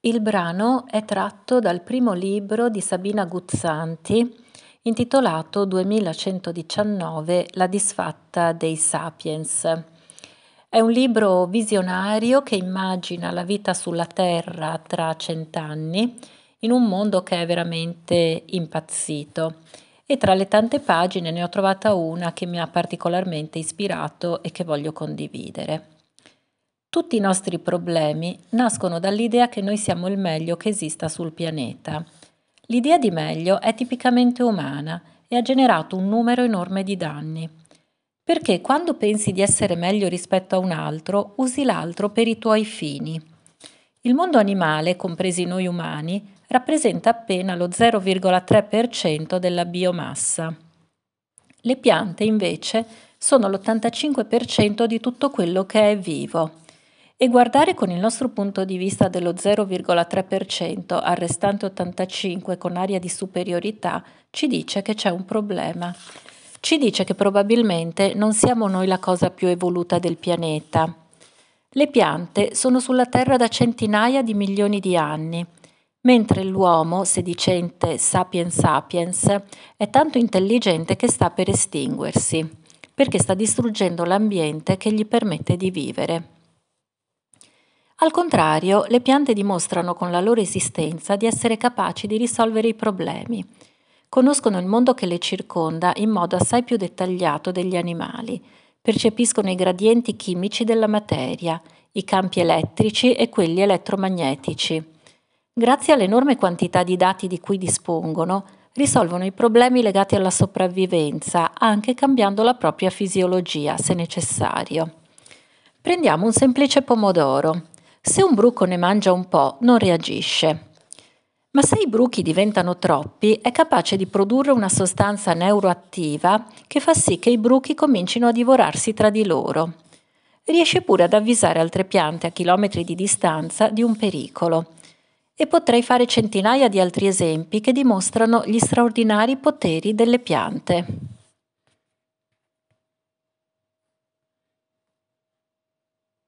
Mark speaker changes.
Speaker 1: Il brano è tratto dal primo libro di Sabina Guzzanti intitolato 2119 La disfatta dei sapiens. È un libro visionario che immagina la vita sulla Terra tra cent'anni in un mondo che è veramente impazzito e tra le tante pagine ne ho trovata una che mi ha particolarmente ispirato e che voglio condividere. Tutti i nostri problemi nascono dall'idea che noi siamo il meglio che esista sul pianeta. L'idea di meglio è tipicamente umana e ha generato un numero enorme di danni. Perché quando pensi di essere meglio rispetto a un altro, usi l'altro per i tuoi fini. Il mondo animale, compresi noi umani, rappresenta appena lo 0,3% della biomassa. Le piante, invece, sono l'85% di tutto quello che è vivo e guardare con il nostro punto di vista dello 0,3% al restante 85% con aria di superiorità ci dice che c'è un problema. Ci dice che probabilmente non siamo noi la cosa più evoluta del pianeta. Le piante sono sulla Terra da centinaia di milioni di anni, mentre l'uomo, sedicente sapiens sapiens, è tanto intelligente che sta per estinguersi, perché sta distruggendo l'ambiente che gli permette di vivere. Al contrario, le piante dimostrano con la loro esistenza di essere capaci di risolvere i problemi. Conoscono il mondo che le circonda in modo assai più dettagliato degli animali, percepiscono i gradienti chimici della materia, i campi elettrici e quelli elettromagnetici. Grazie all'enorme quantità di dati di cui dispongono, risolvono i problemi legati alla sopravvivenza, anche cambiando la propria fisiologia, se necessario. Prendiamo un semplice pomodoro. Se un bruco ne mangia un po', non reagisce. Ma se i bruchi diventano troppi, è capace di produrre una sostanza neuroattiva che fa sì che i bruchi comincino a divorarsi tra di loro. Riesce pure ad avvisare altre piante a chilometri di distanza di un pericolo. E potrei fare centinaia di altri esempi che dimostrano gli straordinari poteri delle piante.